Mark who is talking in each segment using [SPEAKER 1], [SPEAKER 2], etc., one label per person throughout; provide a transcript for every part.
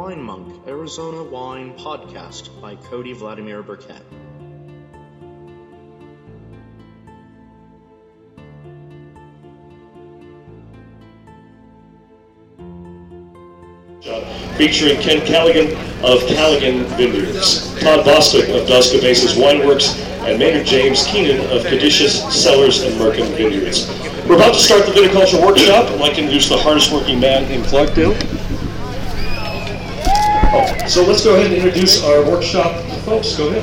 [SPEAKER 1] Wine Monk Arizona Wine Podcast by Cody Vladimir Burkett.
[SPEAKER 2] featuring Kent Callaghan of Callaghan Vineyards, Todd Bostock of Dos Cabezas Wineworks, and Maynard James Keenan of Caduceus Cellars and Merkin Vineyards. We're about to start the viticulture workshop. I'd like to introduce the hardest working man in Clarkdale. Oh, so let's go ahead and introduce our workshop folks. Go ahead.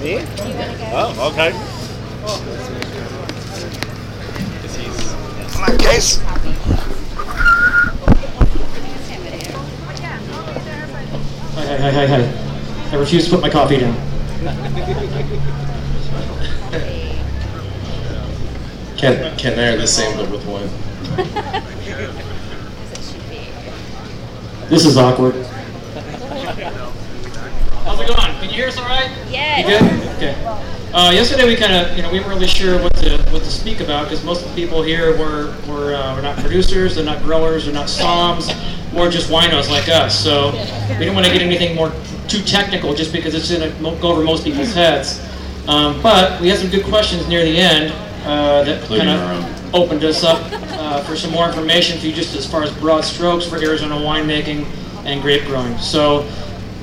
[SPEAKER 3] Me? Oh, okay.
[SPEAKER 4] Come on, Case.
[SPEAKER 5] Hi, hi, hi, hi, hi. I refuse to put my coffee down.
[SPEAKER 6] Ken, Ken and I are the same, but with one.
[SPEAKER 5] This is awkward.
[SPEAKER 7] How's it going? Can you hear us all right?
[SPEAKER 8] Yes.
[SPEAKER 7] You good? Okay. Uh, yesterday we kind of, you know, we weren't really sure what to what to speak about because most of the people here were were, uh, were not producers, they're not growers, they're not somms, or just winos like us. So we didn't want to get anything more too technical just because it's going to go over most people's heads. Um, but we had some good questions near the end uh, that kind of opened us up uh, for some more information for you just as far as broad strokes for Arizona winemaking and grape growing. So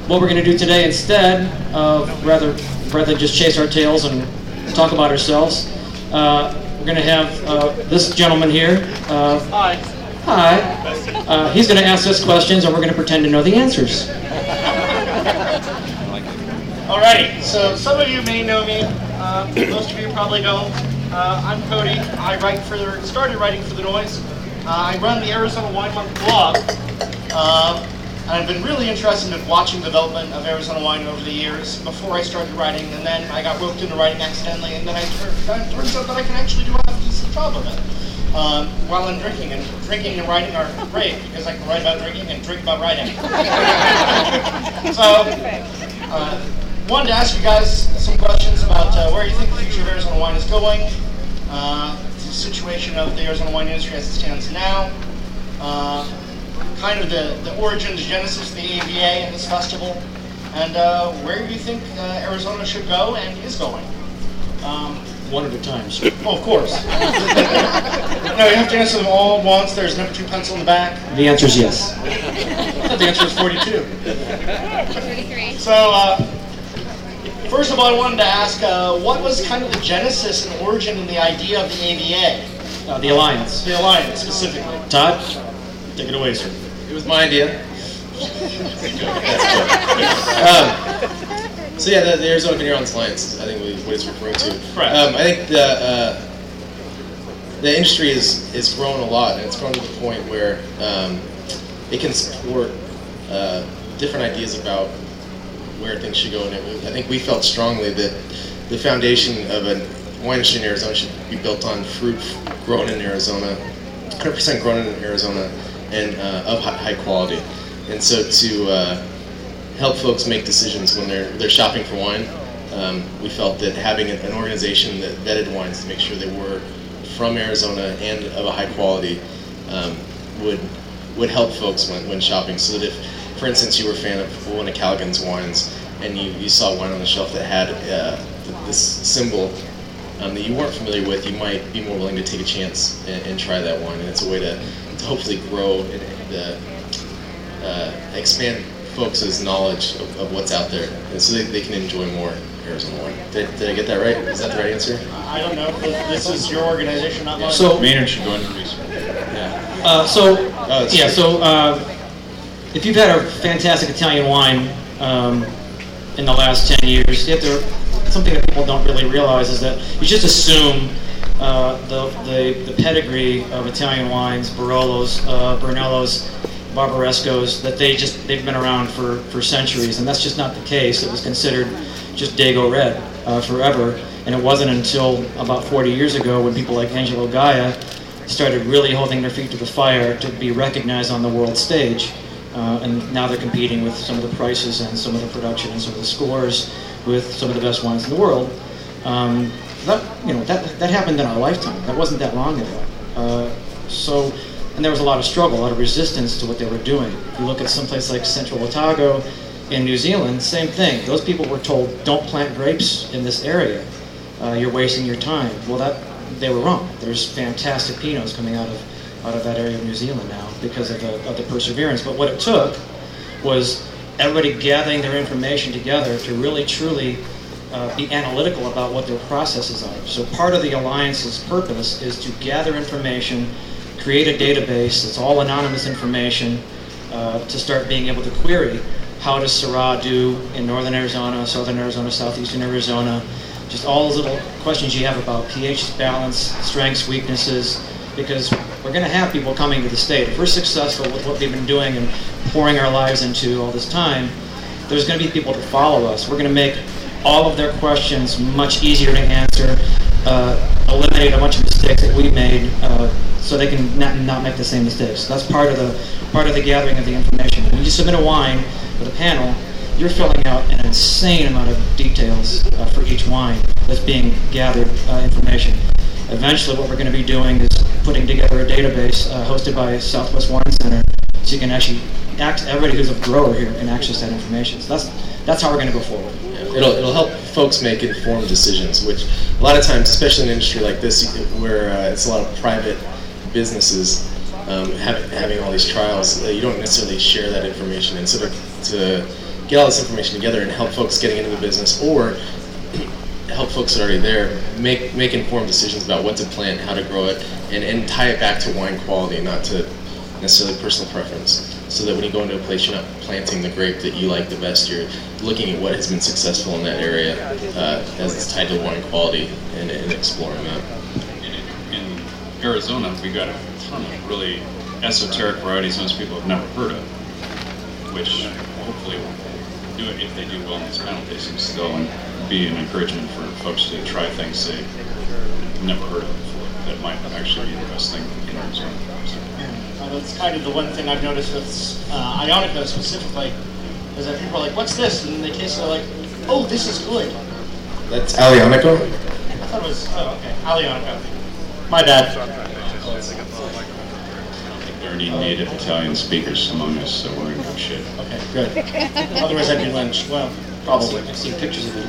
[SPEAKER 7] what we're going to do today instead of rather rather just chase our tails and talk about ourselves, uh, we're going to have uh, this gentleman here. Uh, hi. Hi. Uh, he's going to ask us questions, and we're going to pretend to know the answers.
[SPEAKER 3] Alrighty, so some of you may know me. Uh, most of you probably don't. Uh, I'm Cody. I write for the, started writing for the Noise. Uh, I run the Arizona Wine Monk blog. And I've been really interested in watching development of Arizona wine over the years before I started writing, and then I got roped into writing accidentally, and then I it turns out that I can actually do a decent job of it um, while I'm drinking. And drinking and writing are great because I can write about drinking and drink about writing. so, uh, wanted to ask you guys some questions about uh, where you think the future of Arizona wine is going, uh, the situation of the Arizona wine industry as it stands now, uh, kind of the, the origin, the genesis of the AVA and this festival, and uh, where do you think uh, Arizona should go and is going. Um,
[SPEAKER 7] One at a time. sir.
[SPEAKER 3] oh, of course. no, you have to answer them all at once. There's number two pencil in the back.
[SPEAKER 7] The answer is yes.
[SPEAKER 3] The answer is 42.
[SPEAKER 8] 43.
[SPEAKER 3] So, uh, first of all, I wanted to ask, uh, what was kind of the genesis and origin and the idea of the AVA,
[SPEAKER 7] Uh, the Alliance.
[SPEAKER 3] the alliance specifically?
[SPEAKER 7] Todd, take it away, sir.
[SPEAKER 6] It was my idea. um, so yeah, the, the Arizona Vigneron's Alliance, I think is what it's referring to.
[SPEAKER 3] Correct.
[SPEAKER 6] Um, I think the uh, the industry is is grown a lot, and it's grown to the point where um, it can support uh, different ideas about where things should go. And it, I think we felt strongly that the foundation of a wine industry in Arizona should be built on fruit grown in Arizona, 100% grown in Arizona, and uh, of high, quality. And so to uh, help folks make decisions when they're they're shopping for wine, um, we felt that having an, an organization that vetted wines to make sure they were from Arizona and of a high quality um, would would help folks when, when shopping. So that if, for instance, you were a fan of one of Callaghan's wines and you, you saw wine on the shelf that had uh, this symbol um, that you weren't familiar with, you might be more willing to take a chance and, and try that wine. And it's a way to hopefully grow and, and uh, uh, expand folks' knowledge of, of what's out there, and so they, they can enjoy more Arizona wine. Did, did I get that right? Is that the right answer?
[SPEAKER 3] I don't know. This is your organization, not mine.
[SPEAKER 7] So,
[SPEAKER 6] Maynard should go into research. Yeah.
[SPEAKER 7] uh, so
[SPEAKER 6] Oh,
[SPEAKER 7] yeah,
[SPEAKER 6] true.
[SPEAKER 7] so uh, if you've had a fantastic Italian wine um, in the last 10 years, you have to, something that people don't really realize is that you just assume uh, the, the, the pedigree of Italian wines, Barolos, uh, Brunellos, Barbarescos, that they just, they've been around for, for centuries, and that's just not the case. It was considered just Dago Red uh, forever, and it wasn't until about 40 years ago when people like Angelo Gaja started really holding their feet to the fire to be recognized on the world stage. Uh, and now they're competing with some of the prices and some of the production and some of the scores with some of the best wines in the world. Um, that you know that that happened in our lifetime. That wasn't that long ago. Uh, so, and there was a lot of struggle, a lot of resistance to what they were doing. If you look at someplace like Central Otago in New Zealand, same thing. Those people were told, "Don't plant grapes in this area. Uh, you're wasting your time." Well, that they were wrong. There's fantastic pinots coming out of out of that area of New Zealand now because of the, of the perseverance. But what it took was everybody gathering their information together to really truly uh, be analytical about what their processes are. So part of the Alliance's purpose is to gather information, create a database that's all anonymous information, uh, to start being able to query how does Syrah do in northern Arizona, southern Arizona, southeastern Arizona, just all those little questions you have about pH balance, strengths, weaknesses, because we're going to have people coming to the state. If we're successful with what we've been doing and pouring our lives into all this time, there's going to be people to follow us. We're going to make all of their questions much easier to answer, uh, eliminate a bunch of mistakes that we made, uh, so they can not, not make the same mistakes. That's part of the part of the gathering of the information. When you submit a wine with a panel, you're filling out an insane amount of details uh, for each wine that's being gathered uh, information. Eventually, what we're going to be doing is putting together a database uh, hosted by Southwest Wine Center, so you can actually act, everybody who's a grower here can access that information. So that's that's how we're going to go forward.
[SPEAKER 6] It'll, it'll help folks make informed decisions, which a lot of times, especially in an industry like this, where uh, it's a lot of private businesses um, having, having all these trials, uh, you don't necessarily share that information. And so to, to get all this information together and help folks getting into the business or help folks that are already there make make informed decisions about what to plant, how to grow it, and, and tie it back to wine quality, not to necessarily personal preference. So that when you go into a place, you're not planting the grape that you like the best. You're looking at what has been successful in that area uh, as it's tied to wine quality and, and exploring that.
[SPEAKER 4] In, Arizona, we got a ton of really esoteric varieties most people have never heard of, which hopefully will do it if they do well in these panel tastings still and be an encouragement for folks to try things they've never heard of before that might actually be the best thing in Arizona. So.
[SPEAKER 3] That's kind of the one thing I've noticed with uh, Ionica specifically, is that people are like, what's this? And then they taste it like, oh, this is good.
[SPEAKER 6] That's Aglianico?
[SPEAKER 3] I thought it was, oh, okay, Aglianico. My bad.
[SPEAKER 4] There are any native Italian speakers among us, so we're in good shape.
[SPEAKER 3] Okay, good. Otherwise I'd be lynched. Well, probably.
[SPEAKER 7] I've seen pictures of it.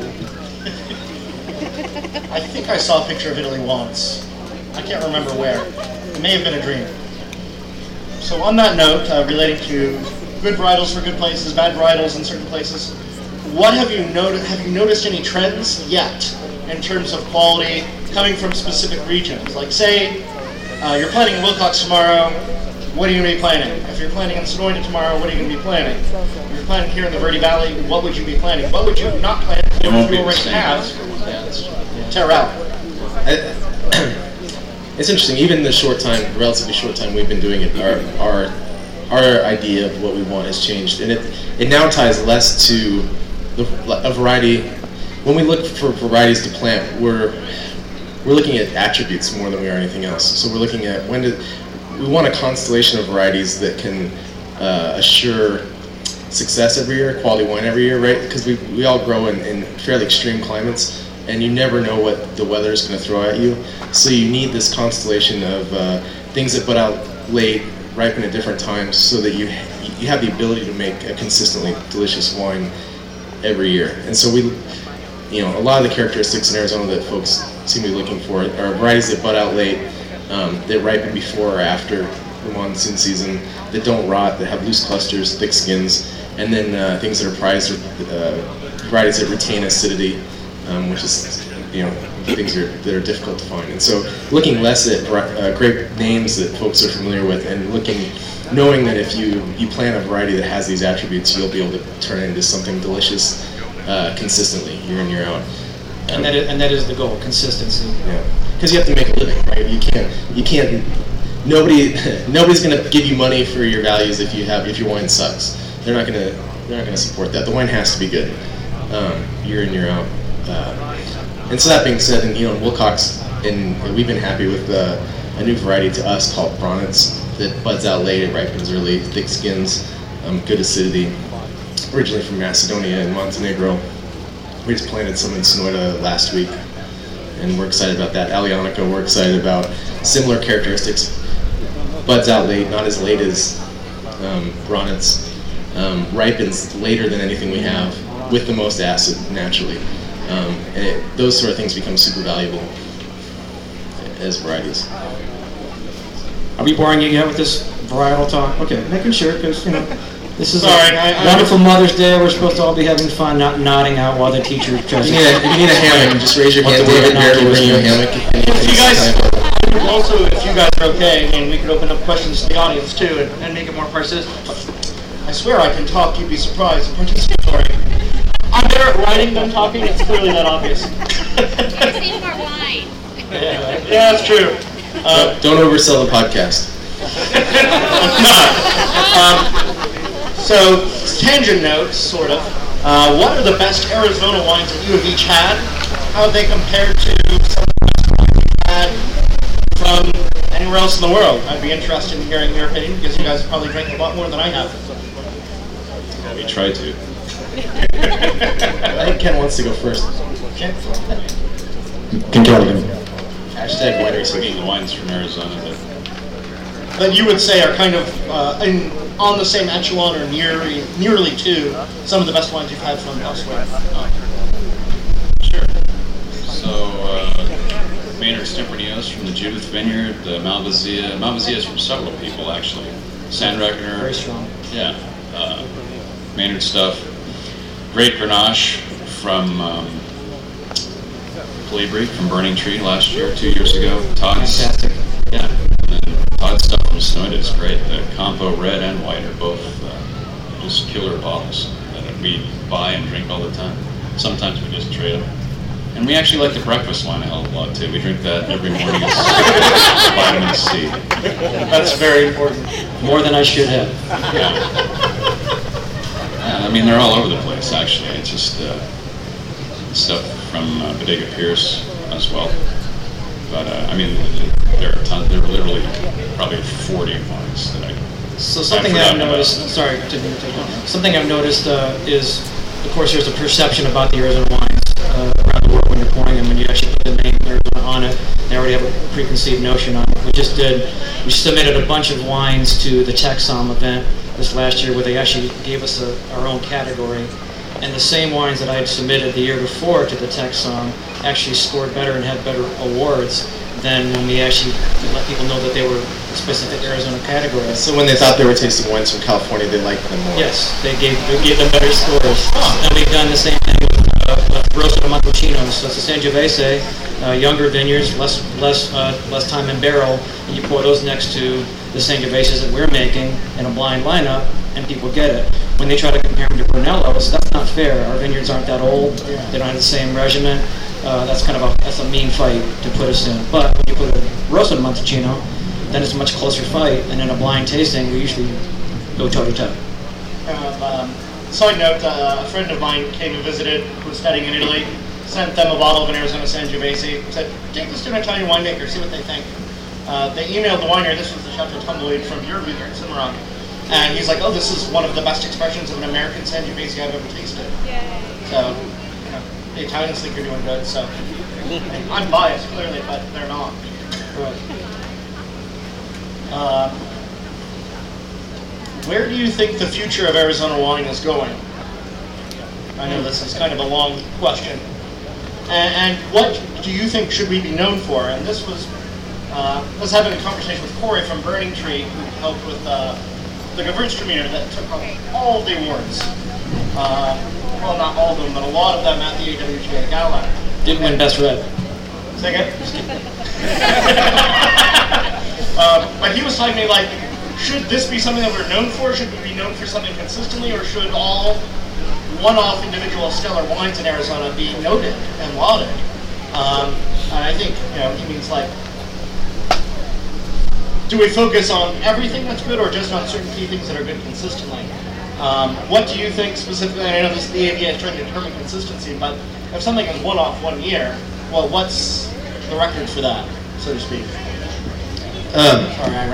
[SPEAKER 3] I think I saw a picture of Italy once. I can't remember where. It may have been a dream. So on that note, uh, relating to good varietals for good places, bad varietals in certain places, what have you noticed? Have you noticed any trends yet in terms of quality coming from specific regions? Like, say, uh, you're planting in Willcox tomorrow. What are you going to be planting? If you're planting in Sonoita tomorrow, what are you going to be planting? If you're planting here in the Verde Valley, what would you be planting? What would you not plant? What
[SPEAKER 4] It won't
[SPEAKER 3] would
[SPEAKER 4] be
[SPEAKER 3] you
[SPEAKER 4] the
[SPEAKER 3] already
[SPEAKER 4] same
[SPEAKER 3] have?
[SPEAKER 4] for one.
[SPEAKER 6] Yeah, that's true.
[SPEAKER 3] Tear out.
[SPEAKER 6] It's interesting. Even the short time, relatively short time we've been doing it, our our our idea of what we want has changed, and it it now ties less to the, a variety. When we look for varieties to plant, we're we're looking at attributes more than we are anything else. So we're looking at when we want a constellation of varieties that can uh, assure success every year, quality wine every year, right? Because we, we all grow in, in fairly extreme climates, and you never know what the weather is going to throw at you. So you need this constellation of uh, things that bud out late, ripen at different times, so that you you have the ability to make a consistently delicious wine every year. And so we, you know, a lot of the characteristics in Arizona that folks seem to be looking for are varieties that bud out late, um, that ripen before or after the monsoon season, that don't rot, that have loose clusters, thick skins, and then uh, things that are prized are uh, varieties that retain acidity, um, which is, you know, things are, that are difficult to find. And so looking less at uh, grape names that folks are familiar with and looking, knowing that if you, you plant a variety that has these attributes, you'll be able to turn it into something delicious uh, consistently, year in, year out.
[SPEAKER 7] And that is, and that is the goal, consistency.
[SPEAKER 6] Yeah, because you have to make a living, right? You can't, you can't. Nobody, nobody's gonna give you money for your values if you have if your wine sucks. They're not gonna, they're not gonna support that. The wine has to be good, um, year in year out. Um, and so that being said, and you know, Willcox, and we've been happy with the, a new variety to us called Vranac that buds out late, it ripens early, thick skins, um, good acidity. Originally from Macedonia and Montenegro, we just planted some in Sonora last week, and we're excited about that. Aglianico, we're excited about similar characteristics. Buds out late, not as late as um, Vranac. Um, ripens later than anything we have with the most acid naturally. Um, and it, those sort of things become super valuable as varieties.
[SPEAKER 7] Are we boring you yet with this varietal talk? Okay, making sure, because, you know, this is
[SPEAKER 3] Sorry,
[SPEAKER 7] a
[SPEAKER 3] I- I-
[SPEAKER 7] wonderful Mother's Day. We're supposed to all be having fun, not nodding out while the teacher tries
[SPEAKER 6] If
[SPEAKER 7] to...
[SPEAKER 6] you need a, if you need a hammock, just raise your
[SPEAKER 7] What
[SPEAKER 6] hand.
[SPEAKER 7] the
[SPEAKER 6] David
[SPEAKER 7] word
[SPEAKER 6] Barrett will bring you a
[SPEAKER 7] inoculation
[SPEAKER 6] hammock. and
[SPEAKER 3] If you guys, also, if you guys are okay, and we could open up questions to the audience too, and, and make it more participatory. I swear I can talk, you'd be surprised, participatory. I'm better at writing than talking, it's clearly that obvious.
[SPEAKER 8] Save more wine.
[SPEAKER 3] Yeah, that's true. Uh,
[SPEAKER 6] Don't oversell the podcast.
[SPEAKER 3] So, tangent notes, sort of. Uh, what are the best Arizona wines that you have each had? How have they compared to some of the best wines you've had from anywhere else in the world? I'd be interested in hearing your opinion because you guys probably drink a lot more than I have.
[SPEAKER 4] We try to.
[SPEAKER 6] I think Ken wants to go first.
[SPEAKER 3] Okay.
[SPEAKER 7] Kentucky.
[SPEAKER 6] Hashtag winery
[SPEAKER 4] I
[SPEAKER 6] section.
[SPEAKER 4] the wines from Arizona that
[SPEAKER 3] That you would say are kind of uh, in, on the same echelon or nearly, nearly to some of the best wines you've had from elsewhere.
[SPEAKER 4] Sure. So, uh, Maynard's Tempranillos from the Judith Vineyard, the Malvasia. Malvasia is from several people, actually. Sand-Reckoner.
[SPEAKER 7] Very strong.
[SPEAKER 4] Yeah. Uh, Maynard stuff. Great Grenache from um, Colibri, from Burning Tree last year, two years ago. Todd's.
[SPEAKER 7] Fantastic.
[SPEAKER 4] Yeah. And Todd's stuff from Sonoita is great. The Campo Red and White are both uh, just killer bottles that we buy and drink all the time. Sometimes we just trade them. And we actually like the breakfast wine a hell of a lot too. We drink that every morning. It's vitamin C.
[SPEAKER 3] That's very important.
[SPEAKER 7] More than I should have.
[SPEAKER 4] Yeah. Yeah, I mean, they're all over the place, actually. It's just uh, stuff from uh, Bodega Pierce as well. But, uh, I mean, there are tons, there are literally probably 40 wines that I
[SPEAKER 7] So something
[SPEAKER 4] I've
[SPEAKER 7] I've noticed,
[SPEAKER 4] about.
[SPEAKER 7] sorry, didn't take long. Something I've noticed uh, is, of course, there's a perception about the Arizona wines uh, around the world when you're pouring them, when you actually put the name Arizona on it. They already have a preconceived notion on it. We just did, we submitted a bunch of wines to the TEXSOM event this last year where they actually gave us a, our own category. And the same wines that I had submitted the year before to the TEXSOM actually scored better and had better awards than when we actually let people know that they were specific Arizona categories.
[SPEAKER 6] So when they thought they were tasting wines from California, they liked them more.
[SPEAKER 7] Yes, they gave they gave them better scores. And we've done the same uh, Rosso. So it's the Sangiovese, uh, younger vineyards, less less uh, less time in barrel, and you pour those next to the Sangioveses that we're making in a blind lineup, and people get it. When they try to compare them to Brunellos, that's not fair. Our vineyards aren't that old. They don't have the same regimen. Uh, that's kind of a that's a mean fight to put us in. But when you put a Rosso Montalcino, then it's a much closer fight. And in a blind tasting, we usually go toe to toe.
[SPEAKER 3] Side note, uh, a friend of mine came and visited, who was studying in Italy, sent them a bottle of an Arizona Sangiovese, said, take this to an Italian winemaker, see what they think. Uh, they emailed the winery, this was the Chateau Tumbleweed from your vineyard, Cimarron, and he's like, oh, this is one of the best expressions of an American Sangiovese I've ever tasted. Yay. So, you know, the Italians think you're doing good, so. I'm biased, clearly, but they're not. Uh, where do you think the future of Arizona wine is going? I know this is kind of a long question. And, and what do you think should we be known for? And this was, uh, I was having a conversation with Corey from Burning Tree, who helped with uh, the Gewürztraminer that took home all the awards. Uh, well, not all of them, but a lot of them at the AWGA Gala.
[SPEAKER 7] Didn't win best red.
[SPEAKER 3] Again? um, but he was telling me, like, should this be something that we're known for? Should we be known for something consistently? Or should all one-off individual stellar wines in Arizona be noted and lauded? Um, and I think, you know, he means, like, do we focus on everything that's good or just on certain key things that are good consistently? Um, what do you think specifically? I know this, the AVA is trying to determine consistency, but if something is one off one year, well, what's the record for that, so to speak?
[SPEAKER 6] Um,
[SPEAKER 7] Sorry, I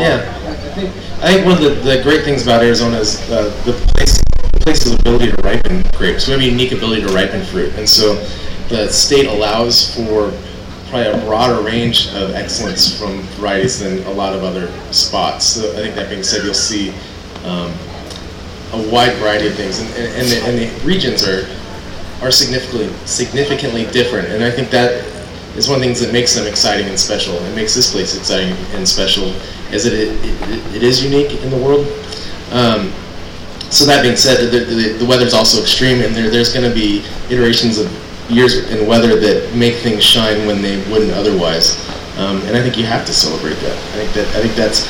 [SPEAKER 6] Yeah, I think, I think one of the, the great things about Arizona is uh, the place place's ability to ripen grapes. We have a unique ability to ripen fruit, and so the state allows for probably a broader range of excellence from varieties than a lot of other spots. So I think that being said, you'll see um, a wide variety of things, and, and, and, the, and the regions are are significantly significantly different, and I think that is one of the things that makes them exciting and special. It makes this place exciting and special, is it, it, it is unique in the world. Um, so that being said, the, the, the weather's also extreme, and there, there's going to be iterations of years in weather that make things shine when they wouldn't otherwise. Um, and I think you have to celebrate that. I think that I think that's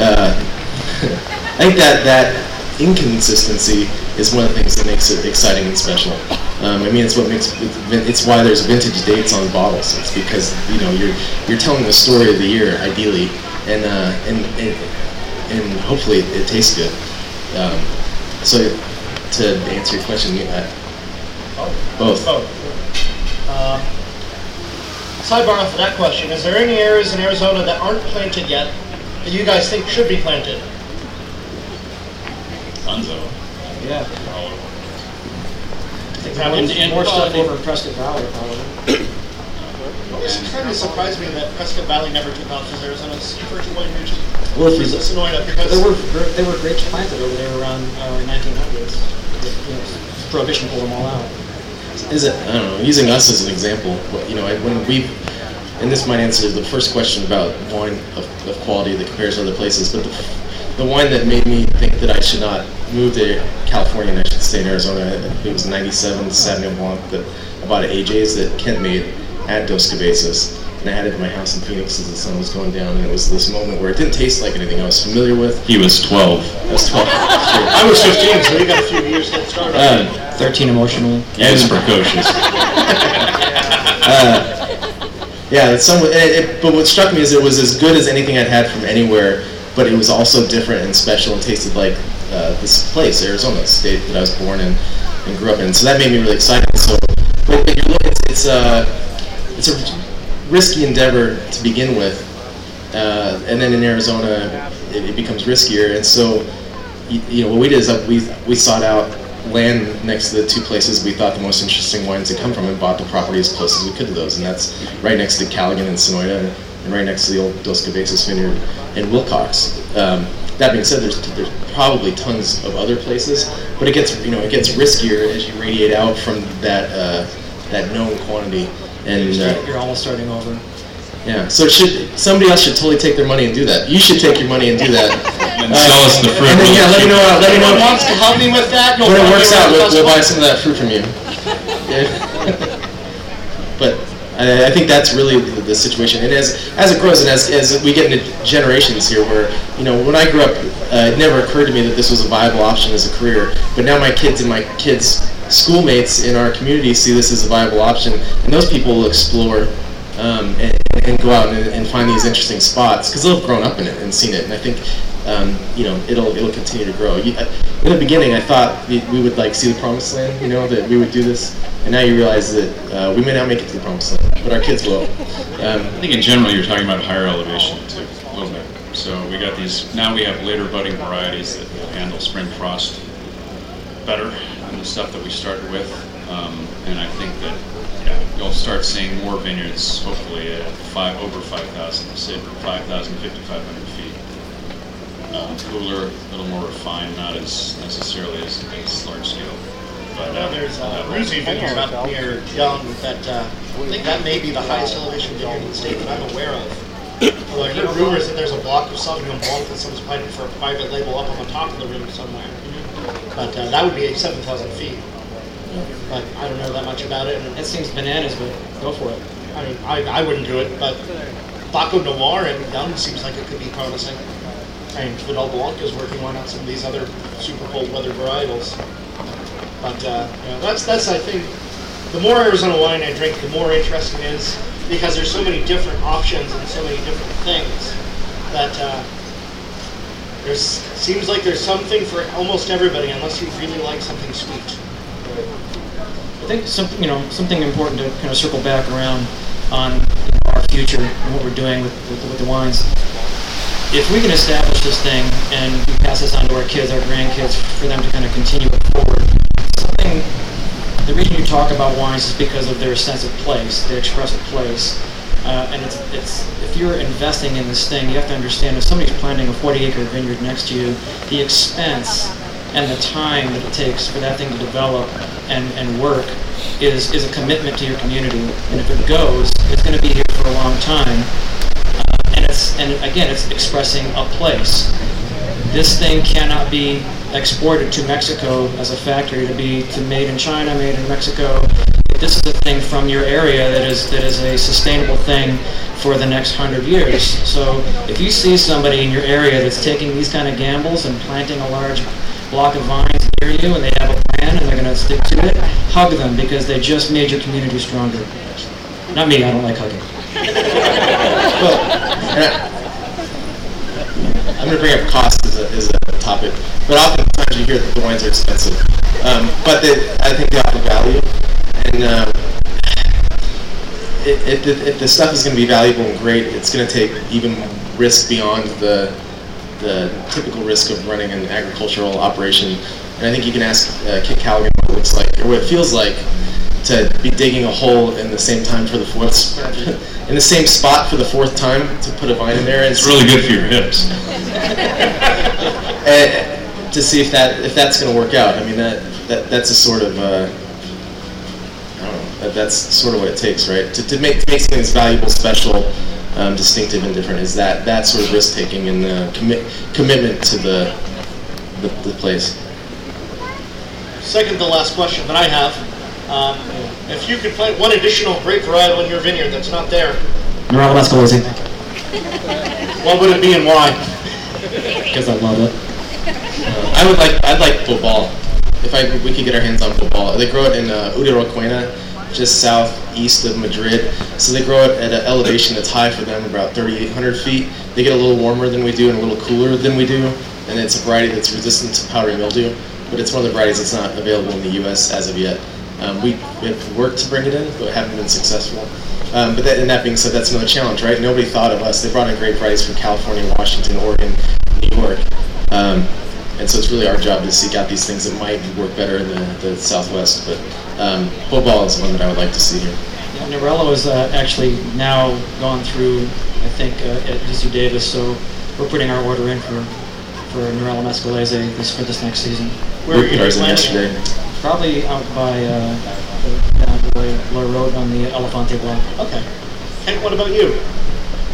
[SPEAKER 6] uh, I think that that inconsistency is one of the things that makes it exciting and special. Um, I mean, it's what makes it's why there's vintage dates on bottles. It's because you know you're you're telling the story of the year ideally, and uh, and, and and hopefully it, it tastes good. Um, so to answer your question, yeah, both.
[SPEAKER 3] Oh. Uh, Sidebar off of that question, is there any areas in Arizona that aren't planted yet that you guys think should be planted?
[SPEAKER 4] Dunzo.
[SPEAKER 7] Yeah.
[SPEAKER 4] All over.
[SPEAKER 7] And, and more stuff
[SPEAKER 3] uh,
[SPEAKER 7] over in Prescott Valley, probably.
[SPEAKER 3] It's kind of surprised me that Prescott Valley never took off as Arizona's virgin wine region.
[SPEAKER 6] Well, if you
[SPEAKER 3] It's Sonoita because
[SPEAKER 7] There were there were grapes planted over there around uh, 1900s. You know, Prohibition pulled them all out.
[SPEAKER 6] is it I don't know using us as an example what- you know I, when we and this might answer the first question about wine of, of quality that compares to other places but the, the wine that made me think that I should not move to California and I should stay in Arizona it was 97 Sauvignon Blanc that I bought at AJ's that Kent made at Dos Cabezas and I had it in my house in Phoenix as the sun was going down and it was this moment where it didn't taste like anything I was familiar with
[SPEAKER 4] He was 12.
[SPEAKER 6] I was 12
[SPEAKER 3] I was 15, so we got a few years head start.
[SPEAKER 6] uh,
[SPEAKER 7] 13 emotional.
[SPEAKER 4] He was precocious.
[SPEAKER 6] Yeah, it's some, it, it, but what struck me is it was as good as anything I'd had from anywhere, but it was also different and special and tasted like uh, this place, Arizona, the state that I was born in and grew up in. So that made me really excited. So, but if you look, it's it's a it's a risky endeavor to begin with, uh, and then in Arizona it, it becomes riskier. And so, you, you know, what we did is we we sought out land next to the two places we thought the most interesting wines to come from and bought the property as close as we could to those. And that's right next to Callaghan and Sonoita and right next to the old Dos Cabezas Vineyard in Willcox. Um, that being said, there's, there's probably tons of other places, but it gets you know it gets riskier as you radiate out from that uh, that known quantity. And uh,
[SPEAKER 7] You're almost starting over.
[SPEAKER 6] yeah, so should somebody else should totally take their money and do that. You should take your money and do that.
[SPEAKER 4] And sell us the fruit.
[SPEAKER 6] And then, yeah, let me know. Let me know
[SPEAKER 3] Anyone wants to help me with that? you'll
[SPEAKER 6] when it works out, we'll, we'll buy some of that fruit from you. Yeah. but I, I think that's really the, the situation. And as as it grows, and as, as we get into generations here, where you know, when I grew up, uh, it never occurred to me that this was a viable option as a career. But now my kids and my kids' schoolmates in our community see this as a viable option, and those people will explore. Um, and, and go out and, and find these interesting spots because they'll have grown up in it and seen it, and I think um, you know it'll it'll continue to grow. Uh, in the beginning, I thought we we would like see the promised land, you know, that we would do this, and now you realize that uh, we may not make it to the promised land, but our kids will. Um,
[SPEAKER 4] I think in general you're talking about higher elevation too, a little bit. So we got these, now we have later budding varieties that will handle spring frost better the stuff that we started with. Um, and I think that, yeah, you'll start seeing more vineyards hopefully at five, over 5,000, say 5,000, 5,500 feet. Um, cooler, a little more refined, not as necessarily as, as large scale. But
[SPEAKER 3] Now
[SPEAKER 4] uh,
[SPEAKER 3] there's
[SPEAKER 4] we'll
[SPEAKER 3] uh, Ruzi Vineyard up near Young that, uh, I think that may be the highest elevation vineyard in the state that I'm aware of. Although I heard rumors that there's a block of Sauvignon Blanc that someone's planning for a private label up on the top of the rim somewhere. But uh, that would be 7,000 feet. But I don't know that much about it. And
[SPEAKER 7] That seems bananas, but go for it.
[SPEAKER 3] I mean, I, I wouldn't do it, but Baco Noir and Young seems like it could be promising. And Vidal Blanc is working on some of these other super cold weather varietals. But uh, you know, that's that's I think the more Arizona wine I drink, the more interesting it is because there's so many different options and so many different things that uh, there's seems like there's something for almost everybody unless you really like something sweet.
[SPEAKER 7] I think something, you know, something important to kind of circle back around on our future and what we're doing with, with, with the wines. If we can establish this thing and we pass this on to our kids, our grandkids, for them to kind of continue it forward, something. The reason you talk about wines is because of their sense of place. They express a place. Uh, and it's, it's if you're investing in this thing, you have to understand if somebody's planting a 40-acre vineyard next to you, the expense and the time that it takes for that thing to develop and, and work is, is a commitment to your community. And if it goes, it's going to be here for a long time. Uh, and it's and again, it's expressing a place. This thing cannot be exported to Mexico as a factory to be to made in China, made in Mexico. This is a thing from your area that is that is a sustainable thing for the next hundred years. So if you see somebody in your area that's taking these kind of gambles and planting a large block of vines near you and they have a plan and they're going to stick to it, hug them because they just made your community stronger. Not me, I don't like hugging.
[SPEAKER 6] I, I'm going to bring up cost as a, as a topic, but oftentimes you hear that the wines are expensive. Um, but I think they offer value, and um, if, if, if the stuff is going to be valuable and great, it's going to take even risk beyond the the typical risk of running an agricultural operation. And I think you can ask uh, Kit Callaghan what it looks like, or what it feels like to be digging a hole in the same time for the fourth, in the same spot for the fourth time to put a vine in there. And
[SPEAKER 4] It's really good for your hips.
[SPEAKER 6] and to see if that if that's going to work out. I mean that, that that's a sort of uh, I don't know. That, that's sort of what it takes, right? To, to make to make something that's valuable, special, um, distinctive, and different is that that sort of risk taking and the commit commitment to the the, the place.
[SPEAKER 3] Second to last question that I have. Um, if you could plant one additional grape varietal in your vineyard that's not there,
[SPEAKER 7] Nerello Mascalese,
[SPEAKER 3] what would it be and why?
[SPEAKER 7] because I love it.
[SPEAKER 6] I would like I'd like Bobal. If I we could get our hands on Bobal, they grow it in uh, Utiel-Requena, just southeast of Madrid. So they grow at an elevation that's high for them, about 3,800 feet. They get a little warmer than we do and a little cooler than we do, and it's a variety that's resistant to powdery mildew. But it's one of the varieties that's not available in the U.S. as of yet. Um, we, we have worked to bring it in, but haven't been successful. Um, but that, and that being said, that's another challenge, right? Nobody thought of us. They brought in great varieties from California, Washington, Oregon, New York. Um, and so it's really our job to seek out these things that might work better in the, the Southwest. But um, Bobal is one that I would like to see here.
[SPEAKER 7] Yeah, Nerello is uh, actually now gone through, I think, uh, at UC Davis, so we're putting our order in for for Nerello Mascalese this for this next season.
[SPEAKER 3] Where are you
[SPEAKER 6] Ours in yesterday.
[SPEAKER 7] Probably out by uh, the- down the Lower Road on the Elefante block.
[SPEAKER 3] Okay. And what about you?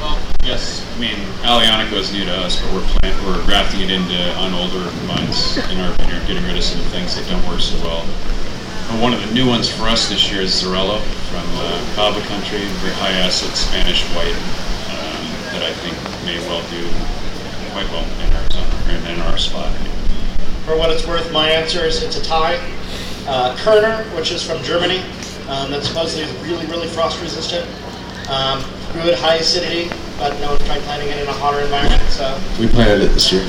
[SPEAKER 4] Well, yes, I mean, Aglianico is new to us, but we're plant, we're grafting it into on older vines in our vineyard, getting rid of some things that don't work so well. And one of the new ones for us this year is Xarello from uh, Cava country, very high acid Spanish white um, that I think may well do quite well in Arizona, or in our spot.
[SPEAKER 3] For what it's worth, my answer is it's a tie. Uh, Kerner, which is from Germany, um, that supposedly is really, really frost resistant. Um, good high acidity, but no one's tried planting it in a hotter environment. So
[SPEAKER 6] We planted it this year.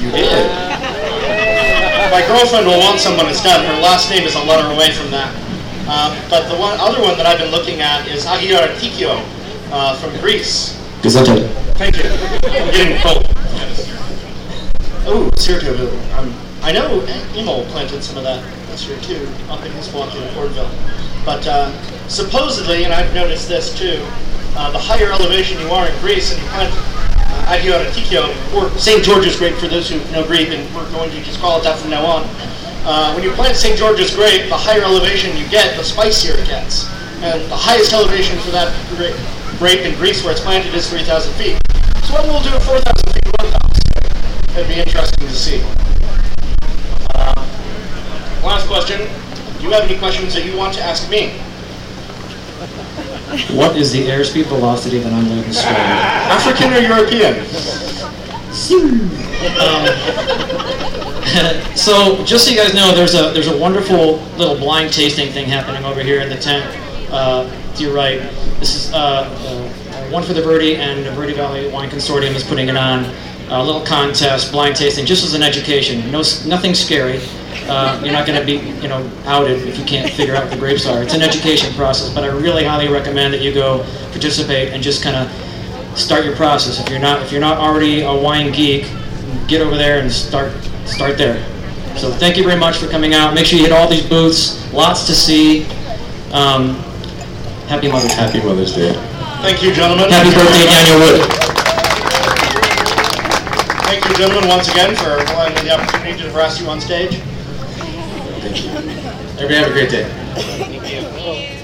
[SPEAKER 3] you did. My girlfriend will want someone that's done. Her last name is a letter away from that. Um, but the one other one that I've been looking at is Agior Tikio uh, from Greece.
[SPEAKER 7] Gesundheit.
[SPEAKER 3] Thank you. I'm getting cold. Oh, Syracuse. Um, I know Emil planted some of that this year too, up in his block in Fordville. But uh, supposedly, and I've noticed this too, uh, the higher elevation you are in Greece and you plant Agiorgitiko, or St. George's grape for those who know Greek, and we're going to just call it that from now on. Uh, when you plant St. George's grape, the higher elevation you get, the spicier it gets. And the highest elevation for that grape, grape in Greece where it's planted is 3,000 feet. So what we'll do at 4,000 feet house. It'd be interesting to see. Uh, last question. Do you have any questions that you want to ask me?
[SPEAKER 7] What is the airspeed velocity of an unloaded storm?
[SPEAKER 3] African or European?
[SPEAKER 7] so just so you guys know, there's a there's a wonderful little blind tasting thing happening over here in the tent. Uh, to your right, this is uh, uh, one for the Verde and the Verde Valley Wine Consortium is putting it on. a little contest, blind tasting, just as an education. No, nothing scary. Uh, you're not going to be, you know, outed if you can't figure out what the grapes are. It's an education process, but I really highly recommend that you go participate and just kind of start your process. If you're not, if you're not already a wine geek, get over there and start, start there. So thank you very much for coming out. Make sure you hit all these booths. Lots to see. Um, happy Mother's Day.
[SPEAKER 6] Happy Mother's Day.
[SPEAKER 3] Thank you, gentlemen.
[SPEAKER 7] Happy birthday, Daniel Wood.
[SPEAKER 3] Thank you, gentlemen, once again for allowing me the opportunity to harass you on stage.
[SPEAKER 6] Thank you. Everybody have a great day.